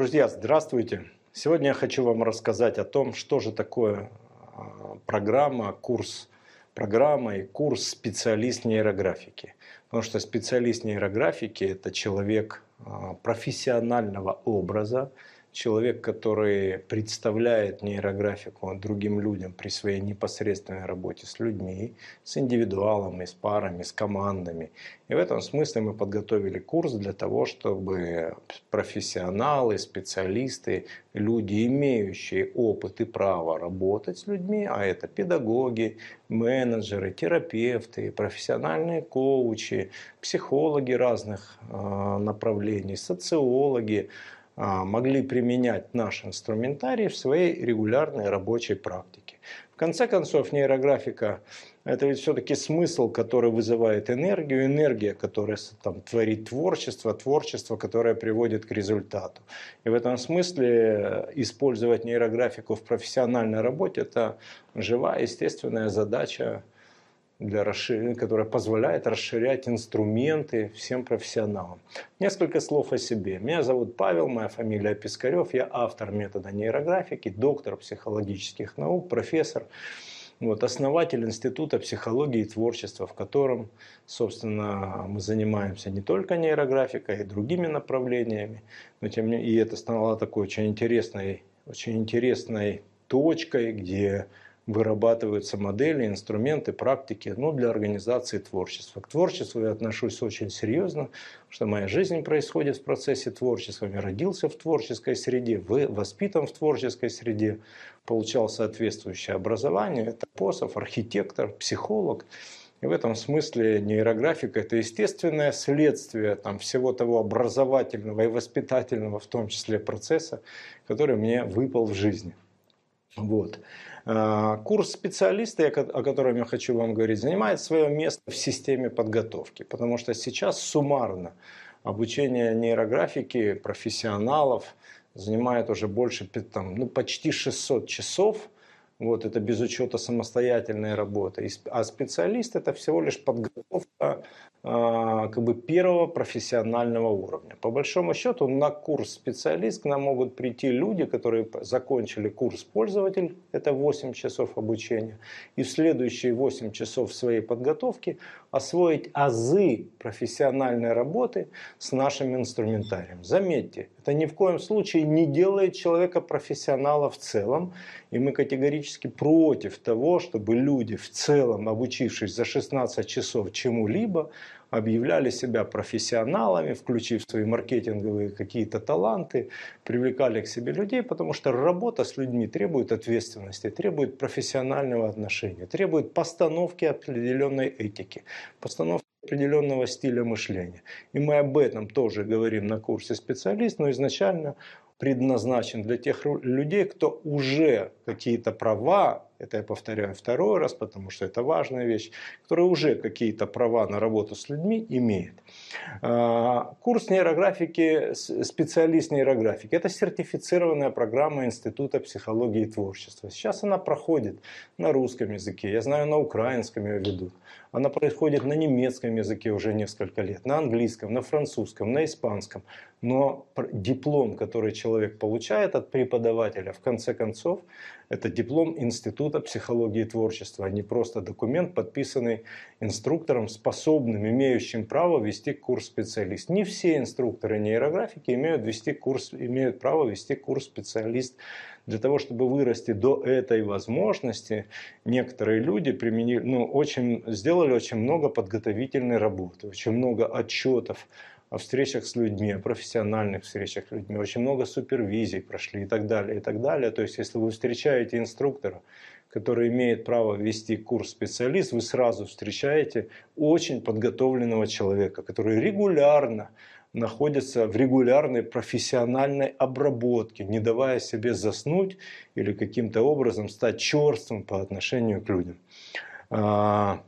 Друзья, здравствуйте! Сегодня я хочу вам рассказать о том, что же такое а, программа, курс программа и курс специалист нейрографики. Потому что специалист нейрографики – это человек а, профессионального образа, человек, который представляет нейрографику другим людям при своей непосредственной работе с людьми, с индивидуалами, с парами, с командами. И в этом смысле мы подготовили курс для того, чтобы профессионалы, специалисты, люди, имеющие опыт и право работать с людьми, а это педагоги, менеджеры, терапевты, профессиональные коучи, психологи разных а, направлений, социологи, могли применять наш инструментарий в своей регулярной рабочей практике. В конце концов, нейрографика – это ведь все-таки смысл, который вызывает энергию, энергия, которая там, творит творчество, творчество, которое приводит к результату. И в этом смысле э, использовать нейрографику в профессиональной работе – это живая, естественная задача для расширения, которая позволяет расширять инструменты всем профессионалам. Несколько слов о себе. Меня зовут Павел, моя фамилия Пискарев, я автор метода нейрографики, доктор психологических наук, профессор, вот, основатель Института психологии и творчества, в котором, собственно, мы занимаемся не только нейрографикой, и другими направлениями, но тем не и это стало такой очень интересной, очень интересной точкой, где вырабатываются модели, инструменты, практики ну, для организации творчества. К творчеству я отношусь очень серьезно, что моя жизнь происходит в процессе творчества. Я родился в творческой среде, воспитан в творческой среде, получал соответствующее образование. Это посов, архитектор, психолог. И в этом смысле нейрографика – это естественное следствие там, всего того образовательного и воспитательного, в том числе процесса, который мне выпал в жизни. Вот. А, курс специалиста, о котором я хочу вам говорить, занимает свое место в системе подготовки, потому что сейчас суммарно обучение нейрографики профессионалов занимает уже больше, там, ну, почти 600 часов. Вот, это без учета самостоятельной работы. А специалист это всего лишь подготовка а, как бы первого профессионального уровня. По большому счету на курс специалист к нам могут прийти люди, которые закончили курс пользователь, это 8 часов обучения, и в следующие 8 часов своей подготовки освоить азы профессиональной работы с нашим инструментарием. Заметьте, это ни в коем случае не делает человека профессионала в целом, и мы категорически против того, чтобы люди в целом, обучившись за 16 часов чему-либо, объявляли себя профессионалами, включив свои маркетинговые какие-то таланты, привлекали к себе людей, потому что работа с людьми требует ответственности, требует профессионального отношения, требует постановки определенной этики, постановки определенного стиля мышления. И мы об этом тоже говорим на курсе специалист, но изначально предназначен для тех людей, кто уже какие-то права это я повторяю второй раз, потому что это важная вещь, которая уже какие-то права на работу с людьми имеет. А, курс нейрографики, специалист нейрографики, это сертифицированная программа Института психологии и творчества. Сейчас она проходит на русском языке, я знаю, на украинском ее ведут. Она происходит на немецком языке уже несколько лет, на английском, на французском, на испанском. Но диплом, который человек получает от преподавателя, в конце концов, это диплом Института психологии и творчества, а не просто документ, подписанный инструктором, способным, имеющим право вести курс специалист. Не все инструкторы нейрографики имеют, вести курс, имеют право вести курс специалист. Для того, чтобы вырасти до этой возможности, некоторые люди применили, ну, очень, сделали очень много подготовительной работы, очень много отчетов о встречах с людьми, о профессиональных встречах с людьми, очень много супервизий прошли и так далее, и так далее. То есть, если вы встречаете инструктора, который имеет право вести курс специалист, вы сразу встречаете очень подготовленного человека, который регулярно находится в регулярной профессиональной обработке, не давая себе заснуть или каким-то образом стать черством по отношению к людям. А,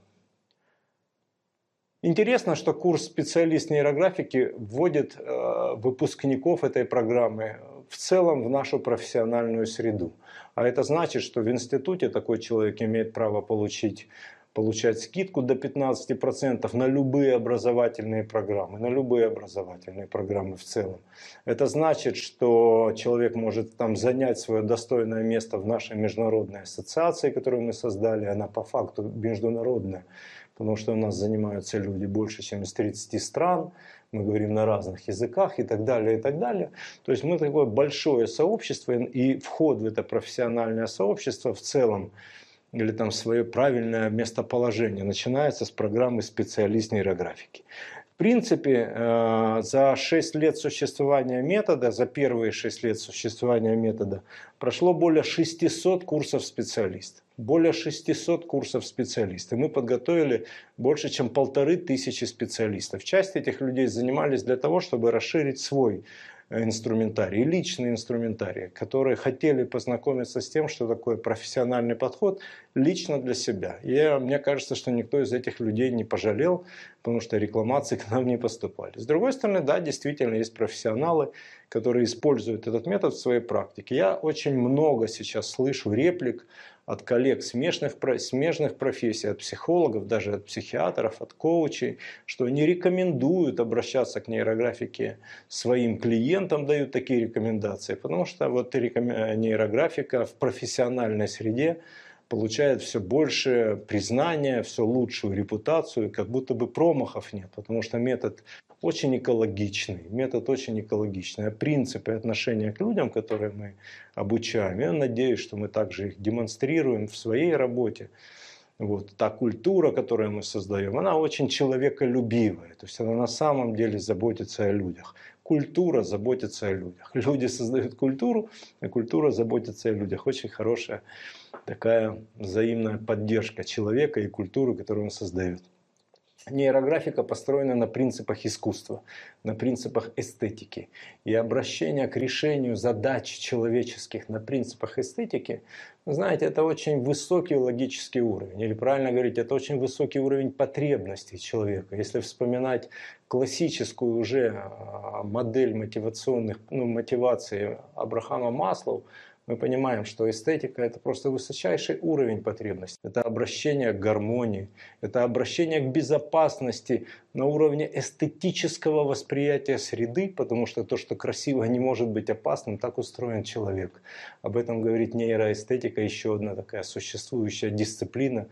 Интересно, что курс специалист нейрографики вводит э, выпускников этой программы в целом в нашу профессиональную среду. А это значит, что в институте такой человек имеет право получить получать скидку до 15% на любые образовательные программы, на любые образовательные программы в целом. Это значит, что человек может там занять свое достойное место в нашей международной ассоциации, которую мы создали, она по факту международная, потому что у нас занимаются люди больше, чем из 30 стран, мы говорим на разных языках и так далее, и так далее. То есть мы такое большое сообщество, и вход в это профессиональное сообщество в целом, или там свое правильное местоположение, начинается с программы специалист нейрографики. В принципе, э, за 6 лет существования метода, за первые 6 лет существования метода, прошло более 600 курсов специалистов. Более 600 курсов специалистов. Мы подготовили больше, чем полторы тысячи специалистов. Часть этих людей занимались для того, чтобы расширить свой инструментарий, личный инструментарий, которые хотели познакомиться с тем, что такое профессиональный подход лично для себя. И мне кажется, что никто из этих людей не пожалел, потому что рекламации к нам не поступали. С другой стороны, да, действительно есть профессионалы, которые используют этот метод в своей практике. Я очень много сейчас слышу реплик от коллег смежных, смежных профессий, от психологов, даже от психиатров, от коучей, что они рекомендуют обращаться к нейрографике своим клиентам, дают такие рекомендации, потому что вот нейрографика в профессиональной среде получает все больше признания, все лучшую репутацию, как будто бы промахов нет, потому что метод очень экологичный, метод очень экологичный. А принципы отношения к людям, которые мы обучаем, я надеюсь, что мы также их демонстрируем в своей работе. Вот, та культура, которую мы создаем, она очень человеколюбивая. То есть она на самом деле заботится о людях. Культура заботится о людях. Люди создают культуру, а культура заботится о людях. Очень хорошая такая взаимная поддержка человека и культуры, которую он создает. Нейрографика построена на принципах искусства, на принципах эстетики. И обращение к решению задач человеческих на принципах эстетики, знаете, это очень высокий логический уровень. Или правильно говорить, это очень высокий уровень потребностей человека. Если вспоминать классическую уже а, модель мотивационных, ну, мотивации Абрахама Маслоу, мы понимаем, что эстетика – это просто высочайший уровень потребностей. Это обращение к гармонии, это обращение к безопасности на уровне эстетического восприятия среды, потому что то, что красиво, не может быть опасным, так устроен человек. Об этом говорит нейроэстетика, еще одна такая существующая дисциплина,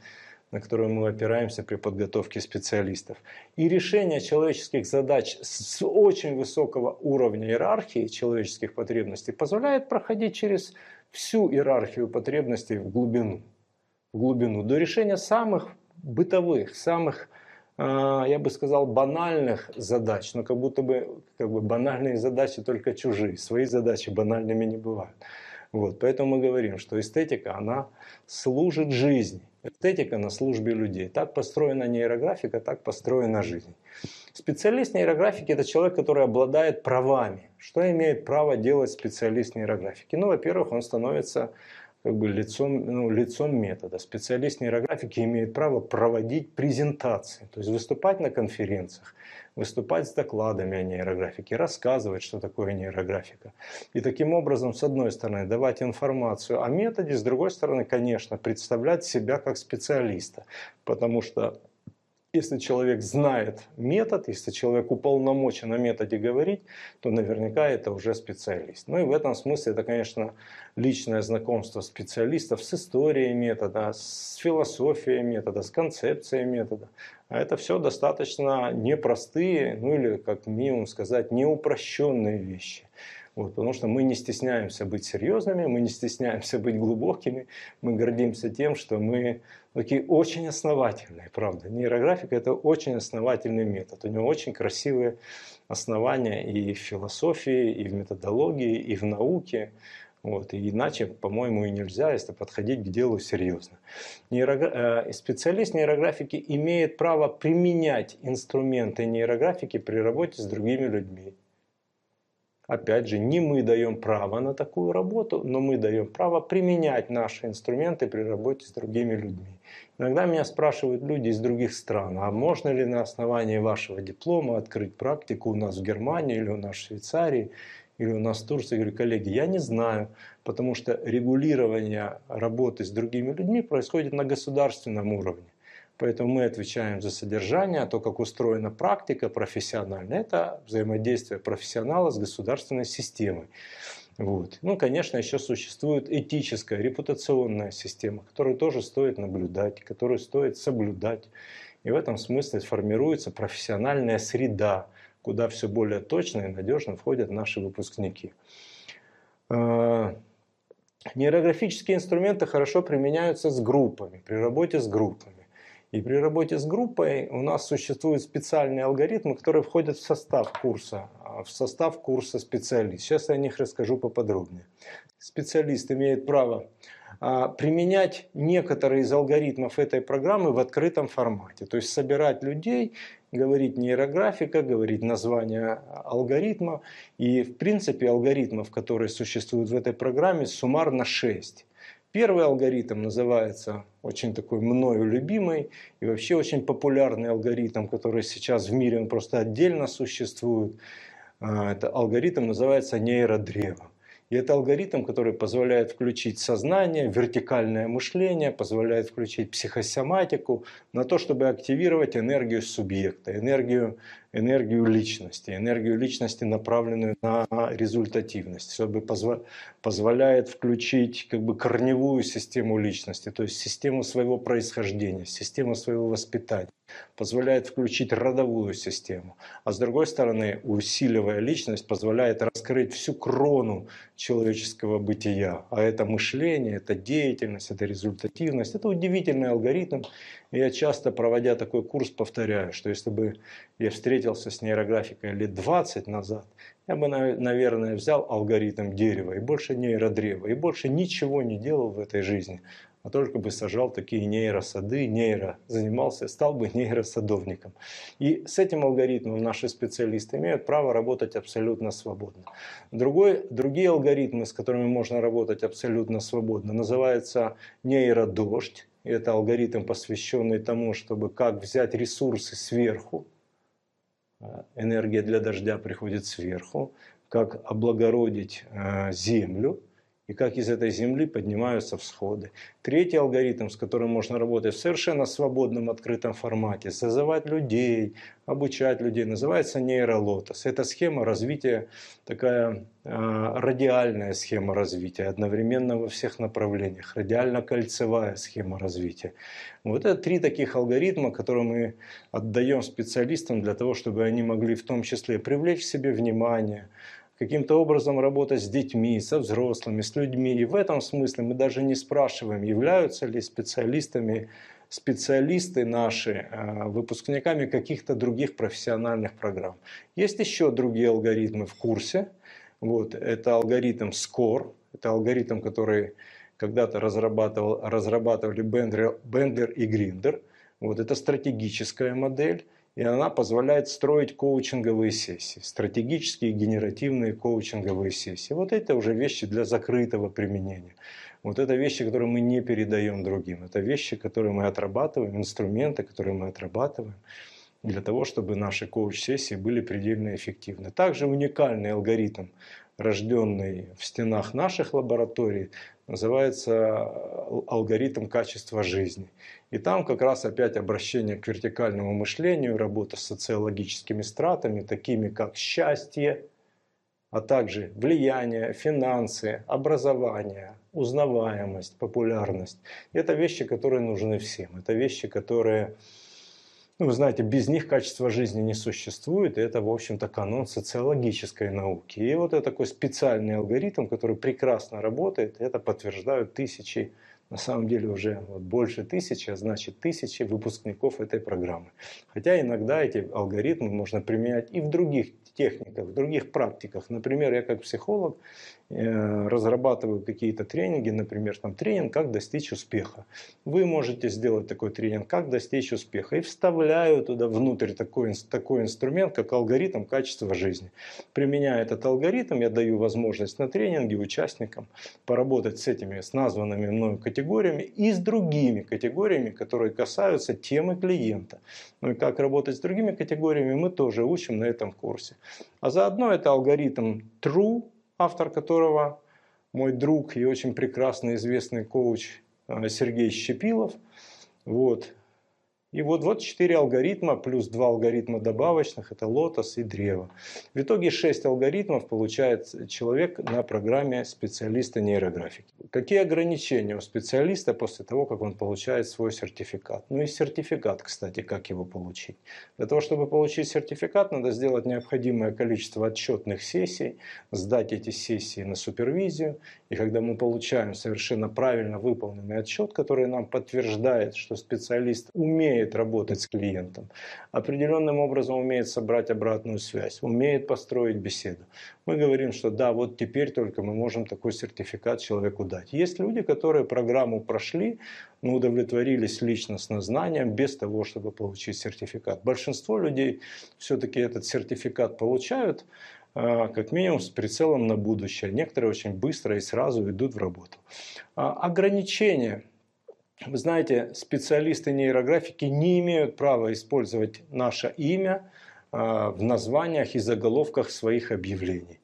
на которую мы опираемся при подготовке специалистов. И решение человеческих задач с очень высокого уровня иерархии человеческих потребностей позволяет проходить через всю иерархию потребностей в глубину, в глубину до решения самых бытовых, самых, а, я бы сказал, банальных задач, но как будто бы, как бы банальные задачи только чужие, свои задачи банальными не бывают. Вот, поэтому мы говорим, что эстетика, она служит жизни. Эстетика на службе людей. Так построена нейрографика, так построена жизнь. Специалист нейрографики – это человек, который обладает правами. Что имеет право делать специалист нейрографики? Ну, во-первых, он становится как бы лицом, ну, лицом метода. Специалист нейрографики имеет право проводить презентации, то есть выступать на конференциях, выступать с докладами о нейрографике, рассказывать, что такое нейрографика. И таким образом, с одной стороны, давать информацию о методе, с другой стороны, конечно, представлять себя как специалиста, потому что если человек знает метод, если человек уполномочен о методе говорить, то наверняка это уже специалист. Ну и в этом смысле это, конечно, личное знакомство специалистов с историей метода, с философией метода, с концепцией метода. А это все достаточно непростые, ну или как минимум сказать, неупрощенные вещи. Вот, потому что мы не стесняемся быть серьезными, мы не стесняемся быть глубокими, мы гордимся тем, что мы такие очень основательные, правда. Нейрографика – это очень основательный метод. У него очень красивые основания и в философии, и в методологии, и в науке. Вот. И иначе, по-моему, и нельзя, если подходить к делу серьезно. Нейрогра... Э, специалист нейрографики имеет право применять инструменты нейрографики при работе с другими людьми. Опять же, не мы даем право на такую работу, но мы даем право применять наши инструменты при работе с другими людьми. Иногда меня спрашивают люди из других стран, а можно ли на основании вашего диплома открыть практику у нас в Германии или у нас в Швейцарии или у нас в Турции? Я говорю, коллеги, я не знаю, потому что регулирование работы с другими людьми происходит на государственном уровне. Поэтому мы отвечаем за содержание, а то, как устроена практика профессиональная, это взаимодействие профессионала с государственной системой. Вот. Ну, конечно, еще существует этическая, репутационная система, которую тоже стоит наблюдать, которую стоит соблюдать. И в этом смысле формируется профессиональная среда, куда все более точно и надежно входят наши выпускники. А, нейрографические инструменты хорошо применяются с группами, при работе с группами. И при работе с группой у нас существуют специальные алгоритмы, которые входят в состав курса, а, в состав курса специалист. Сейчас я о них расскажу поподробнее. Специалист имеет право а, применять некоторые из алгоритмов этой программы в открытом формате. То есть собирать людей, говорить нейрографика, говорить название алгоритма. И в принципе алгоритмов, которые существуют в этой программе, суммарно 6. Первый алгоритм называется очень такой мною любимый и вообще очень популярный алгоритм, который сейчас в мире он просто отдельно существует. А, это алгоритм называется нейродрево. И это алгоритм, который позволяет включить сознание, вертикальное мышление, позволяет включить психосоматику на то, чтобы активировать энергию субъекта, энергию энергию личности, энергию личности, направленную на результативность, чтобы позва позволяет включить как бы корневую систему личности, то есть систему своего происхождения, систему своего воспитания, позволяет включить родовую систему, а с другой стороны, усиливая личность, позволяет раскрыть всю крону человеческого бытия, а это мышление, это деятельность, это результативность, это удивительный алгоритм, я часто, проводя такой курс, повторяю, что если бы я встретился с нейрографикой лет 20 назад, я бы, наверное, взял алгоритм дерева и больше нейродрева, и больше ничего не делал в этой жизни, а только бы сажал такие нейросады, нейро, занимался, стал бы нейросадовником. И с этим алгоритмом наши специалисты имеют право работать абсолютно свободно. Другой, другие алгоритмы, с которыми можно работать абсолютно свободно, называются нейродождь, это алгоритм, посвященный тому, чтобы как взять ресурсы сверху. А, энергия для дождя приходит сверху. Как облагородить а, землю и как из этой земли поднимаются всходы. Третий алгоритм, с которым можно работать в совершенно свободном открытом формате, созывать людей, обучать людей, называется нейролотос. Это схема развития, такая э, радиальная схема развития, одновременно во всех направлениях, радиально-кольцевая схема развития. Вот это три таких алгоритма, которые мы отдаем специалистам для того, чтобы они могли в том числе привлечь к себе внимание, каким-то образом работать с детьми, со взрослыми, с людьми. И в этом смысле мы даже не спрашиваем, являются ли специалистами специалисты наши э, выпускниками каких-то других профессиональных программ. Есть еще другие алгоритмы в курсе. Вот, это алгоритм SCORE, это алгоритм, который когда-то разрабатывал, разрабатывали Бендлер, Бендлер и Гриндер. Вот, это стратегическая модель и она позволяет строить коучинговые сессии, стратегические генеративные коучинговые сессии. Вот это уже вещи для закрытого применения. Вот это вещи, которые мы не передаем другим. Это вещи, которые мы отрабатываем, инструменты, которые мы отрабатываем для того, чтобы наши коуч-сессии были предельно эффективны. Также уникальный алгоритм, рожденный в стенах наших лабораторий, называется алгоритм качества жизни. И там как раз опять обращение к вертикальному мышлению, работа с социологическими стратами, такими как счастье, а также влияние, финансы, образование, узнаваемость, популярность. Это вещи, которые нужны всем. Это вещи, которые, ну, вы знаете, без них качество жизни не существует. И это, в общем-то, канон социологической науки. И вот это такой специальный алгоритм, который прекрасно работает. Это подтверждают тысячи на самом деле уже вот больше тысячи, а значит тысячи выпускников этой программы. Хотя иногда эти алгоритмы можно применять и в других техниках, в других практиках. Например, я как психолог Э, разрабатываю какие-то тренинги, например, там тренинг «Как достичь успеха». Вы можете сделать такой тренинг «Как достичь успеха» и вставляю туда внутрь такой, такой инструмент, как алгоритм качества жизни. Применяя этот алгоритм, я даю возможность на тренинге участникам поработать с этими, с названными мною категориями и с другими категориями, которые касаются темы клиента. Ну и как работать с другими категориями мы тоже учим на этом курсе. А заодно это алгоритм True, автор которого мой друг и очень прекрасный известный коуч э, Сергей Щепилов. Вот. И вот, вот 4 алгоритма плюс 2 алгоритма добавочных, это лотос и древо. В итоге 6 алгоритмов получает человек на программе специалиста нейрографики. Какие ограничения у специалиста после того, как он получает свой сертификат? Ну и сертификат, кстати, как его получить? Для того, чтобы получить сертификат, надо сделать необходимое количество отчетных сессий, сдать эти сессии на супервизию. И когда мы получаем совершенно правильно выполненный отчет, который нам подтверждает, что специалист умеет работать с клиентом, определенным образом умеет собрать обратную связь, умеет построить беседу. Мы говорим, что да, вот теперь только мы можем такой сертификат человеку дать. Есть люди, которые программу прошли, но удовлетворились личностно знанием без того, чтобы получить сертификат. Большинство людей все-таки этот сертификат получают, как минимум с прицелом на будущее. Некоторые очень быстро и сразу идут в работу. А, ограничения вы знаете, специалисты нейрографики не имеют права использовать наше имя а, в названиях и заголовках своих объявлений.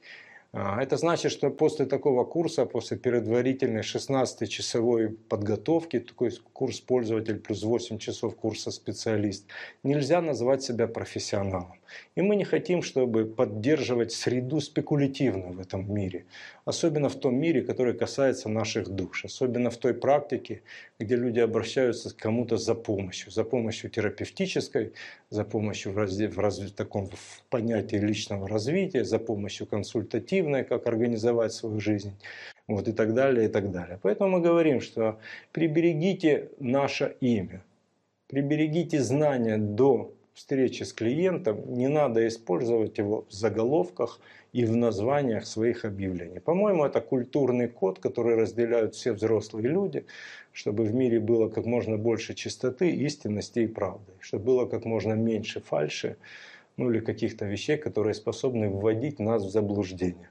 А, это значит, что после такого курса, после предварительной 16-часовой подготовки, такой курс пользователь плюс 8 часов курса специалист, нельзя назвать себя профессионалом. И мы не хотим, чтобы поддерживать среду спекулятивную в этом мире. Особенно в том мире, который касается наших душ. Особенно в той практике, где люди обращаются к кому-то за помощью. За помощью терапевтической, за помощью в, разде, в, раз, в таком в понятии личного развития, за помощью консультативной, как организовать свою жизнь. Вот, и так далее, и так далее. Поэтому мы говорим, что приберегите наше имя, приберегите знания до встречи с клиентом, не надо использовать его в заголовках и в названиях своих объявлений. По-моему, это культурный код, который разделяют все взрослые люди, чтобы в мире было как можно больше чистоты, истинности и правды, чтобы было как можно меньше фальши, ну или каких-то вещей, которые способны вводить нас в заблуждение.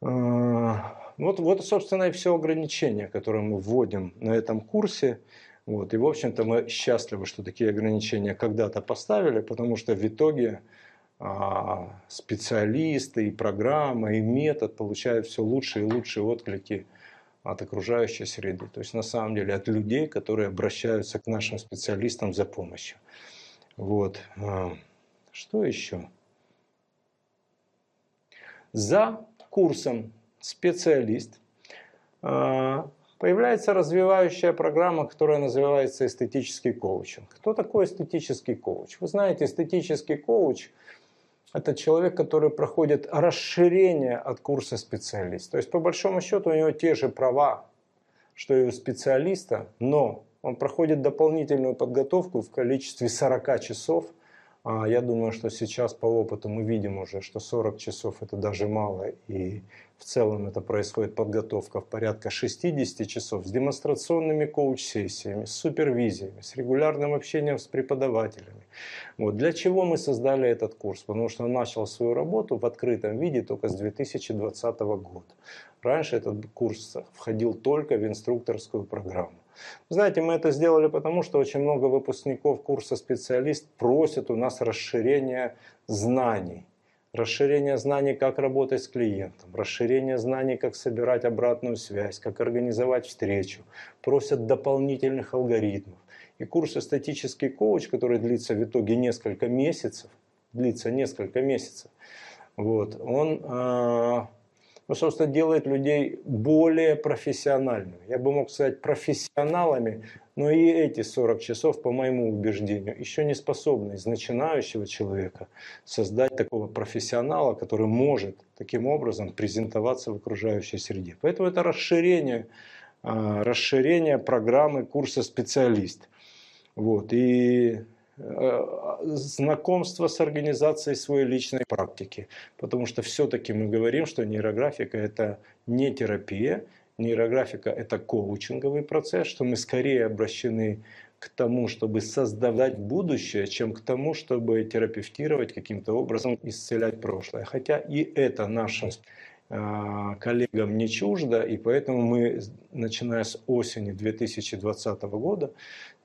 А, вот, вот, собственно, и все ограничения, которые мы вводим на этом курсе. Вот. И, в общем-то, мы счастливы, что такие ограничения когда-то поставили, потому что в итоге а, специалисты и программа, и метод получают все лучшие и лучшие отклики от окружающей среды. То есть, на самом деле, от людей, которые обращаются к нашим специалистам за помощью. Вот. А, что еще? За курсом специалист а, появляется развивающая программа, которая называется эстетический коучинг. Кто такой эстетический коуч? Вы знаете, эстетический коуч – это человек, который проходит расширение от курса специалист. То есть, по большому счету, у него те же права, что и у специалиста, но он проходит дополнительную подготовку в количестве 40 часов – я думаю, что сейчас по опыту мы видим уже, что 40 часов это даже мало, и в целом это происходит подготовка в порядка 60 часов с демонстрационными коуч-сессиями, с супервизиями, с регулярным общением с преподавателями. Вот. Для чего мы создали этот курс? Потому что он начал свою работу в открытом виде только с 2020 года. Раньше этот курс входил только в инструкторскую программу. Знаете, мы это сделали потому, что очень много выпускников курса специалист просят у нас расширения знаний. Расширение знаний, как работать с клиентом, расширение знаний, как собирать обратную связь, как организовать встречу. Просят дополнительных алгоритмов. И курс «Эстетический коуч», который длится в итоге несколько месяцев, длится несколько месяцев, вот, он э, ну, собственно, делает людей более профессиональными. Я бы мог сказать профессионалами, но и эти 40 часов, по моему убеждению, еще не способны из начинающего человека создать такого профессионала, который может таким образом презентоваться в окружающей среде. Поэтому это расширение, а, расширение программы курса специалист. Вот. И знакомство с организацией своей личной практики. Потому что все-таки мы говорим, что нейрографика это не терапия, нейрографика это коучинговый процесс, что мы скорее обращены к тому, чтобы создавать будущее, чем к тому, чтобы терапевтировать каким-то образом, исцелять прошлое. Хотя и это нашим э, коллегам не чуждо, и поэтому мы, начиная с осени 2020 года,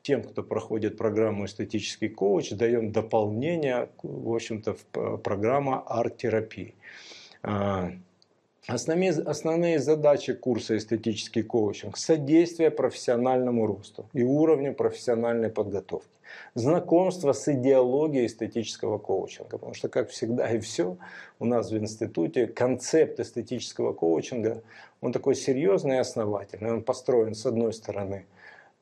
тем, кто проходит программу «Эстетический коуч», даем дополнение, в общем-то, в программа арт-терапии. А, Основные, основные задачи курса «Эстетический коучинг» – содействие профессиональному росту и уровню профессиональной подготовки. Знакомство с идеологией эстетического коучинга. Потому что, как всегда и все у нас в институте, концепт эстетического коучинга, он такой серьезный и основательный. Он построен, с одной стороны,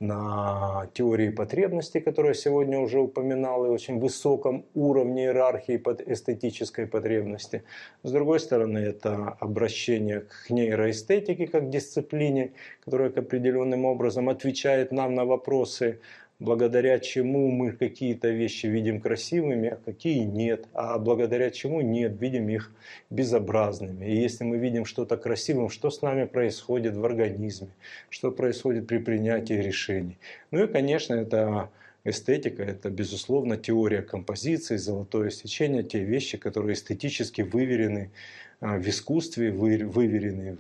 на теории потребностей, которую я сегодня уже упоминал, и очень высоком уровне иерархии под эстетической потребности. С другой стороны, это обращение к нейроэстетике как дисциплине, которая определенным образом отвечает нам на вопросы благодаря чему мы какие-то вещи видим красивыми, а какие нет, а благодаря чему нет, видим их безобразными. И если мы видим что-то красивым, что с нами происходит в организме, что происходит при принятии решений. Ну и, конечно, это эстетика, это, безусловно, теория композиции, золотое сечение, те вещи, которые эстетически выверены а, в искусстве, выверены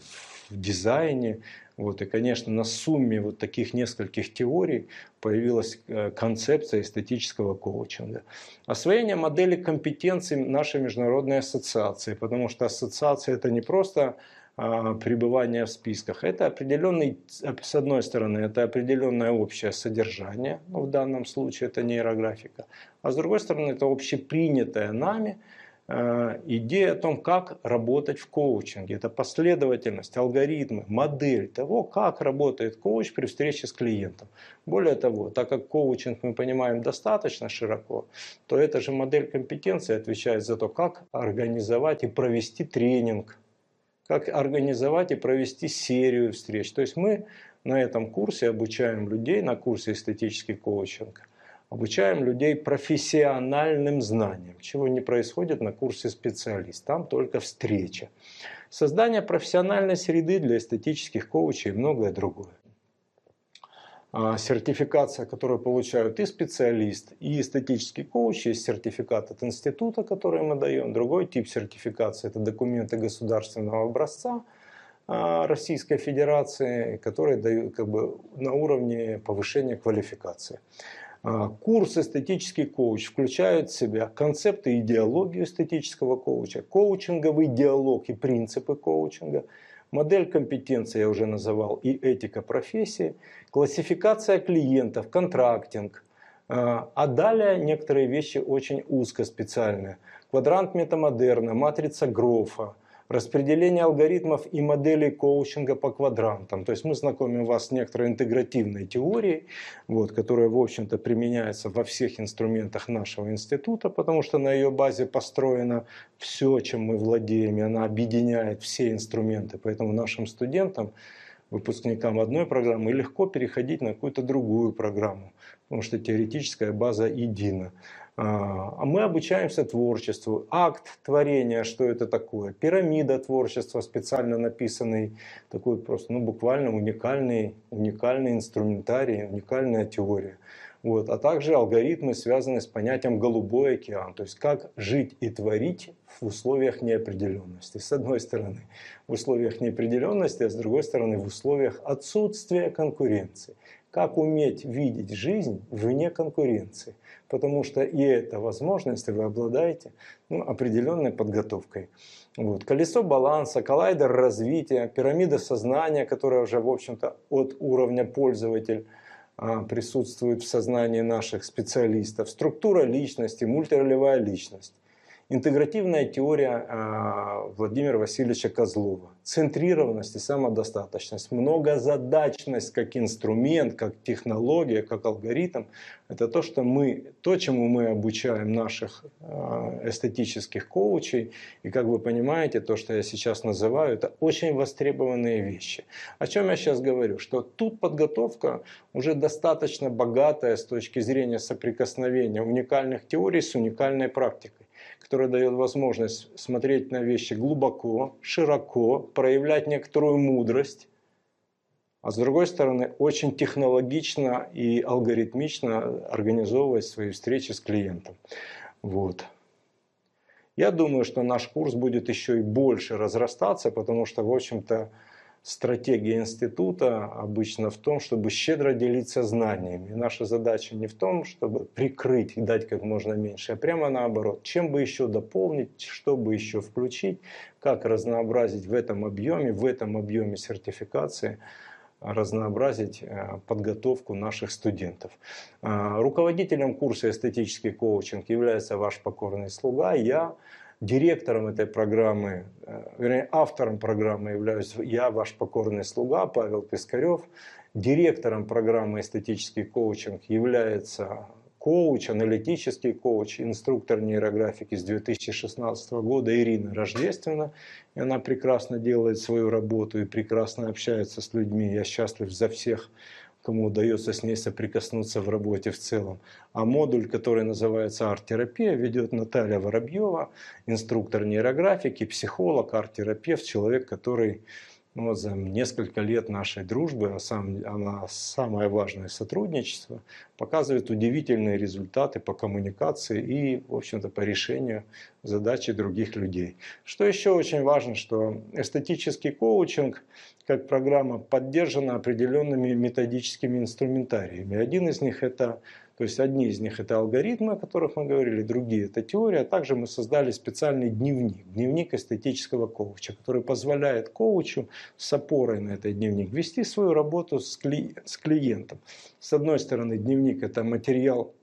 в дизайне, вот, и, конечно, на сумме вот таких нескольких теорий появилась э, концепция эстетического коучинга. Освоение модели компетенций нашей международной ассоциации, потому что ассоциация это не просто а, пребывание в списках. Это определенный, с одной стороны, это определенное общее содержание, ну, в данном случае это нейрографика, а с другой стороны, это общепринятое нами – идея о том, как работать в коучинге. Это последовательность, алгоритмы, модель того, как работает коуч при встрече с клиентом. Более того, так как коучинг мы понимаем достаточно широко, то эта же модель компетенции отвечает за то, как организовать и провести тренинг, как организовать и провести серию встреч. То есть мы на этом курсе обучаем людей, на курсе эстетический коучинг, Обучаем людей профессиональным знаниям, чего не происходит на курсе специалист. Там только встреча. Создание профессиональной среды для эстетических коучей и многое другое. А, сертификация, которую получают и специалист, и эстетический коуч, есть сертификат от института, который мы даем. Другой тип сертификации – это документы государственного образца а, Российской Федерации, которые дают как бы, на уровне повышения квалификации. А, курс «Эстетический коуч» включает в себя концепты и идеологию эстетического коуча, коучинговый диалог и принципы коучинга, модель компетенции я уже называл и этика профессии, классификация клиентов, контрактинг, а, а далее некоторые вещи очень узкоспециальные. Квадрант метамодерна, матрица Грофа, распределение алгоритмов и моделей коучинга по квадрантам. То есть мы знакомим вас с некоторой интегративной теорией, вот, которая, в общем-то, применяется во всех инструментах нашего института, потому что на ее базе построено все, чем мы владеем, и она объединяет все инструменты. Поэтому нашим студентам, выпускникам одной программы легко переходить на какую-то другую программу, потому что теоретическая база едина. А, мы обучаемся творчеству. Акт творения, что это такое? Пирамида творчества, специально написанный, такой просто, ну, буквально уникальный, уникальный инструментарий, уникальная теория. Вот. А также алгоритмы, связанные с понятием «голубой океан», то есть как жить и творить в условиях неопределенности. С одной стороны, в условиях неопределенности, а с другой стороны, в условиях отсутствия конкуренции. Как уметь видеть жизнь вне конкуренции потому что и это возможно, если вы обладаете ну, определенной подготовкой. Вот. Колесо баланса, коллайдер развития, пирамида сознания, которая уже, в общем-то, от уровня пользователь а, присутствует в сознании наших специалистов, структура личности, мультиролевая личность. Интегративная теория а, Владимира Васильевича Козлова. Центрированность и самодостаточность. Многозадачность как инструмент, как технология, как алгоритм. Это то, что мы, то, чему мы обучаем наших а, эстетических коучей. И как вы понимаете, то, что я сейчас называю, это очень востребованные вещи. О чем я сейчас говорю? Что тут подготовка уже достаточно богатая с точки зрения соприкосновения уникальных теорий с уникальной практикой которая дает возможность смотреть на вещи глубоко, широко, проявлять некоторую мудрость, а с другой стороны очень технологично и алгоритмично организовывать свои встречи с клиентом. Вот. Я думаю, что наш курс будет еще и больше разрастаться, потому что, в общем-то, стратегия института обычно в том, чтобы щедро делиться знаниями. Наша задача не в том, чтобы прикрыть и дать как можно меньше, а прямо наоборот. Чем бы еще дополнить, что бы еще включить, как разнообразить в этом объеме, в этом объеме сертификации разнообразить э, подготовку наших студентов. Э, руководителем курса «Эстетический коучинг» является ваш покорный слуга, я – Директором этой программы, э, вернее, автором программы являюсь я, ваш покорный слуга Павел Пискарев. Директором программы «Эстетический коучинг» является коуч, аналитический коуч, инструктор нейрографики с 2016 года Ирина Рождественна. И она прекрасно делает свою работу и прекрасно общается с людьми. Я счастлив за всех кому удается с ней соприкоснуться в работе в целом. А модуль, который называется арт-терапия, ведет Наталья Воробьева, инструктор нейрографики, психолог, арт-терапевт, человек, который ну, вот за несколько лет нашей дружбы, а сам, она самое важное сотрудничество, показывает удивительные результаты по коммуникации и, в общем-то, по решению задачи других людей. Что еще очень важно, что эстетический коучинг как программа поддержана определенными методическими инструментариями. Один из них это то есть одни из них это алгоритмы, о которых мы говорили, другие это теория. Также мы создали специальный дневник, дневник эстетического коуча, который позволяет коучу с опорой на этот дневник вести свою работу с, кли, с клиентом. С одной стороны, дневник это материал,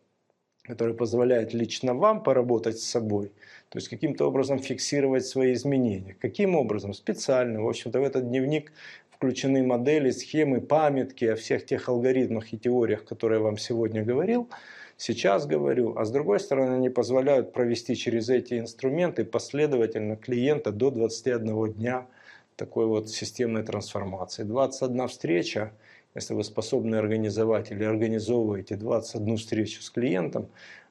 который позволяет лично вам поработать с собой, то есть каким-то образом фиксировать свои изменения. Каким образом? Специально. В общем-то, в этот дневник включены модели, схемы, памятки о всех тех алгоритмах и теориях, которые я вам сегодня говорил, сейчас говорю. А с другой стороны, они позволяют провести через эти инструменты последовательно клиента до 21 дня такой вот системной трансформации. 21 встреча, если вы способны организовать или организовываете 21 встречу с клиентом,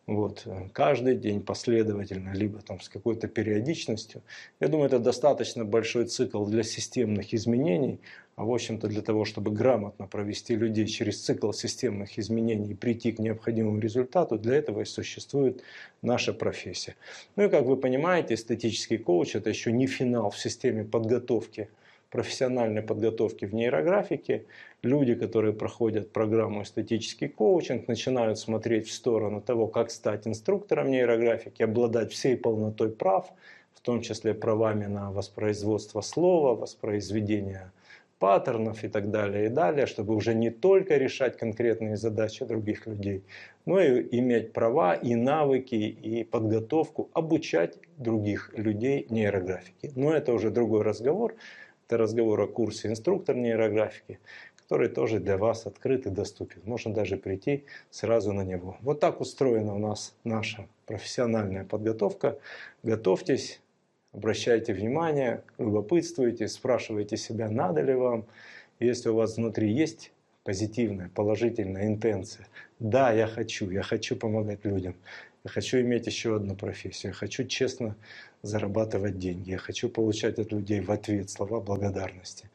вот, э, каждый день последовательно, либо там с какой-то периодичностью. Я думаю, это достаточно большой цикл для системных изменений, а в общем-то для того, чтобы грамотно провести людей через цикл системных изменений и прийти к необходимому результату, для этого и существует наша профессия. Ну и как вы понимаете, эстетический коуч это еще не финал в системе подготовки профессиональной подготовки в нейрографике, люди, которые проходят программу эстетический коучинг, начинают смотреть в сторону того, как стать инструктором нейрографики, обладать всей полнотой прав, в том числе правами на воспроизводство слова, воспроизведение паттернов и так далее и далее, чтобы уже не только решать конкретные задачи других людей, но и иметь права и навыки и подготовку обучать других людей нейрографике. Но это уже другой разговор. Это разговор о курсе инструктор нейрографики, который тоже для вас открыт и доступен. Можно даже прийти сразу на него. Вот так устроена у нас наша профессиональная подготовка. Готовьтесь, обращайте внимание, любопытствуйте, спрашивайте себя, надо ли вам. Если у вас внутри есть позитивная, положительная интенция, да, я хочу, я хочу помогать людям, я хочу иметь еще одну профессию, я хочу честно зарабатывать деньги, я хочу получать от людей в ответ слова благодарности.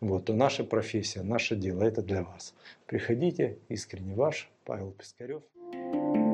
Вот, то наша профессия, наше дело, это для вас. Приходите, искренне ваш Павел Пискарев. thank you